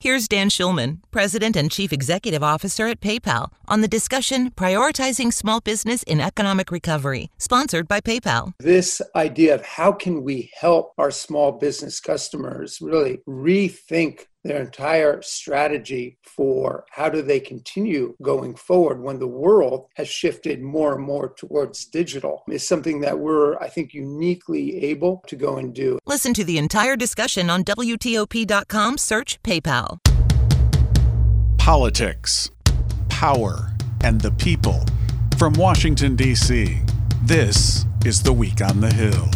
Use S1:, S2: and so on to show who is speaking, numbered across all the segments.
S1: Here's Dan Schulman, President and Chief Executive Officer at PayPal, on the discussion Prioritizing Small Business in Economic Recovery, sponsored by PayPal.
S2: This idea of how can we help our small business customers really rethink their entire strategy for how do they continue going forward when the world has shifted more and more towards digital is something that we're, I think, uniquely able to go and do.
S1: Listen to the entire discussion on WTOP.com, search PayPal.
S3: Politics, power, and the people. From Washington, D.C., this is The Week on the Hill.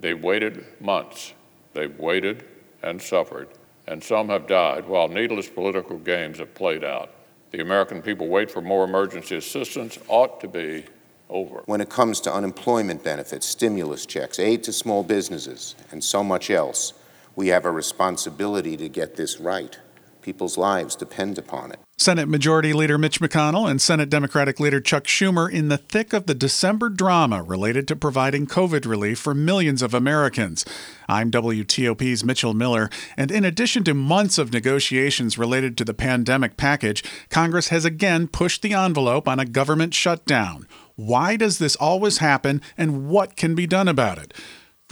S4: They've waited months. They've waited and suffered, and some have died while needless political games have played out. The American people wait for more emergency assistance ought to be over.
S5: When it comes to unemployment benefits, stimulus checks, aid to small businesses, and so much else, we have a responsibility to get this right. People's lives depend upon it.
S3: Senate Majority Leader Mitch McConnell and Senate Democratic Leader Chuck Schumer in the thick of the December drama related to providing COVID relief for millions of Americans. I'm WTOP's Mitchell Miller, and in addition to months of negotiations related to the pandemic package, Congress has again pushed the envelope on a government shutdown. Why does this always happen, and what can be done about it?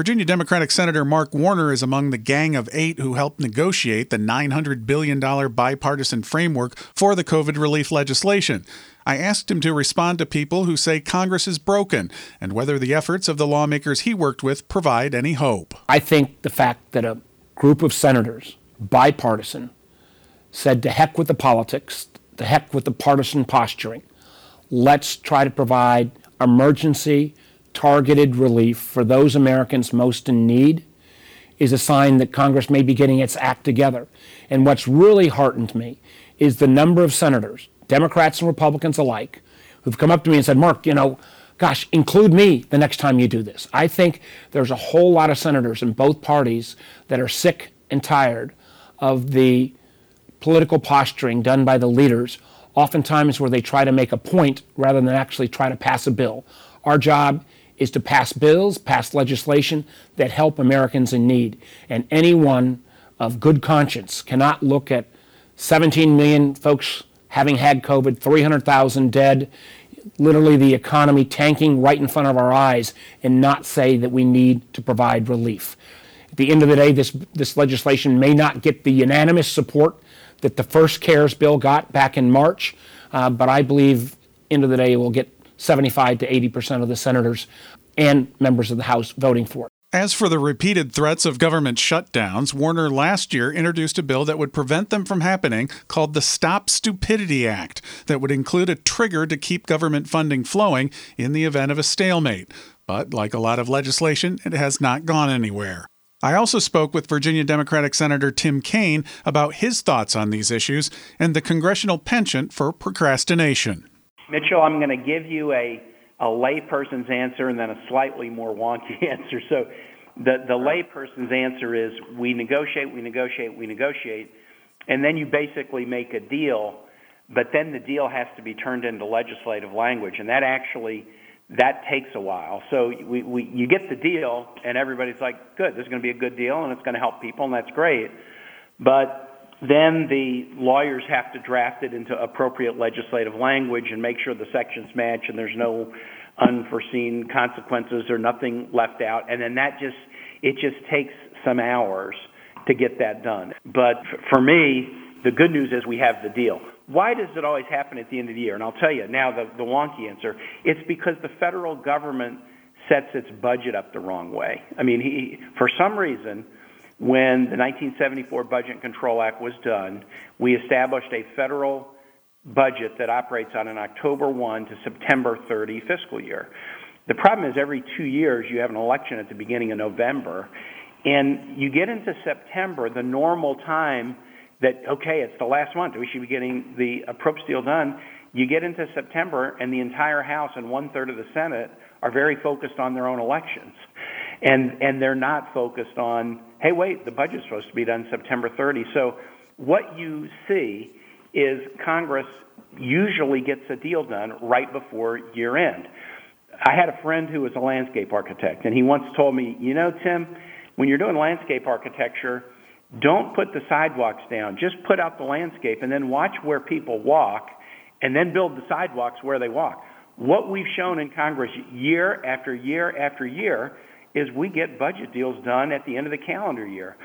S3: Virginia Democratic Senator Mark Warner is among the gang of eight who helped negotiate the $900 billion bipartisan framework for the COVID relief legislation. I asked him to respond to people who say Congress is broken and whether the efforts of the lawmakers he worked with provide any hope.
S6: I think the fact that a group of senators, bipartisan, said to heck with the politics, to heck with the partisan posturing, let's try to provide emergency targeted relief for those Americans most in need is a sign that Congress may be getting its act together. And what's really heartened me is the number of senators, Democrats and Republicans alike, who've come up to me and said, Mark, you know, gosh, include me the next time you do this. I think there's a whole lot of senators in both parties that are sick and tired of the political posturing done by the leaders, oftentimes where they try to make a point rather than actually try to pass a bill. Our job is to pass bills, pass legislation that help Americans in need. And anyone of good conscience cannot look at 17 million folks having had COVID, 300,000 dead, literally the economy tanking right in front of our eyes, and not say that we need to provide relief. At the end of the day, this, this legislation may not get the unanimous support that the first CARES bill got back in March, uh, but I believe, end of the day, it will get 75 to 80 percent of the senators and members of the House voting for it.
S3: As for the repeated threats of government shutdowns, Warner last year introduced a bill that would prevent them from happening called the Stop Stupidity Act, that would include a trigger to keep government funding flowing in the event of a stalemate. But like a lot of legislation, it has not gone anywhere. I also spoke with Virginia Democratic Senator Tim Kaine about his thoughts on these issues and the congressional penchant for procrastination.
S7: Mitchell, I'm going to give you a, a layperson's answer and then a slightly more wonky answer. So the, the layperson's answer is we negotiate, we negotiate, we negotiate, and then you basically make a deal, but then the deal has to be turned into legislative language, and that actually that takes a while. So we, we, you get the deal, and everybody's like, good, this is going to be a good deal, and it's going to help people, and that's great. But then the lawyers have to draft it into appropriate legislative language and make sure the sections match and there's no unforeseen consequences or nothing left out. And then that just, it just takes some hours to get that done. But for me, the good news is we have the deal. Why does it always happen at the end of the year? And I'll tell you now the, the wonky answer. It's because the federal government sets its budget up the wrong way. I mean, he, for some reason, when the 1974 Budget Control Act was done, we established a federal budget that operates on an October 1 to September 30 fiscal year. The problem is every two years you have an election at the beginning of November, and you get into September, the normal time that, okay, it's the last month, we should be getting the appropriate deal done. You get into September, and the entire House and one third of the Senate are very focused on their own elections. And, and they're not focused on hey, wait, the budget's supposed to be done September 30. So what you see is Congress usually gets a deal done right before year end. I had a friend who was a landscape architect, and he once told me, you know, Tim, when you're doing landscape architecture, Don't put the sidewalks down. Just put out the landscape and then watch where people walk and then build the sidewalks where they walk. What we've shown in Congress year after year after year is we get budget deals done at the end of the calendar year.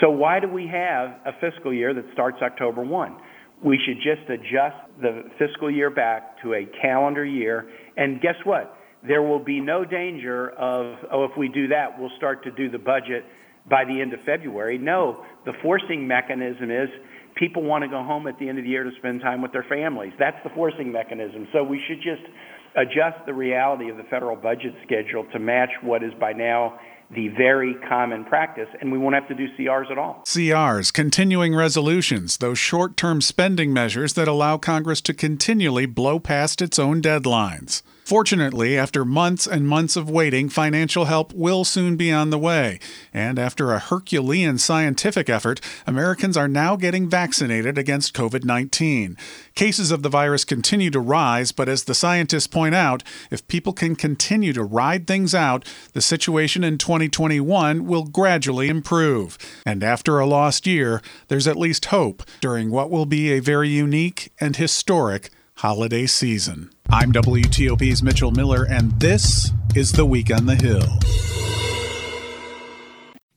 S7: So why do we have a fiscal year that starts October 1? We should just adjust the fiscal year back to a calendar year. And guess what? There will be no danger of, oh, if we do that, we'll start to do the budget by the end of February. No, the forcing mechanism is people want to go home at the end of the year to spend time with their families. That's the forcing mechanism. So we should just adjust the reality of the federal budget schedule to match what is by now the very common practice, and we won't have to do CRs at all.
S3: CRs, continuing resolutions, those short term spending measures that allow Congress to continually blow past its own deadlines. Fortunately, after months and months of waiting, financial help will soon be on the way. And after a Herculean scientific effort, Americans are now getting vaccinated against COVID 19. Cases of the virus continue to rise, but as the scientists point out, if people can continue to ride things out, the situation in 2021 will gradually improve. And after a lost year, there's at least hope during what will be a very unique and historic holiday season. I'm WTOP's Mitchell Miller, and this is The Week on the Hill.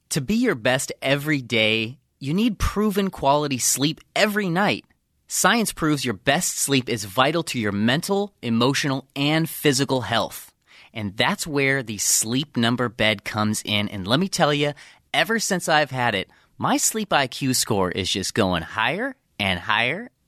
S8: To be your best every day, you need proven quality sleep every night. Science proves your best sleep is vital to your mental, emotional, and physical health. And that's where the sleep number bed comes in. And let me tell you, ever since I've had it, my sleep IQ score is just going higher and higher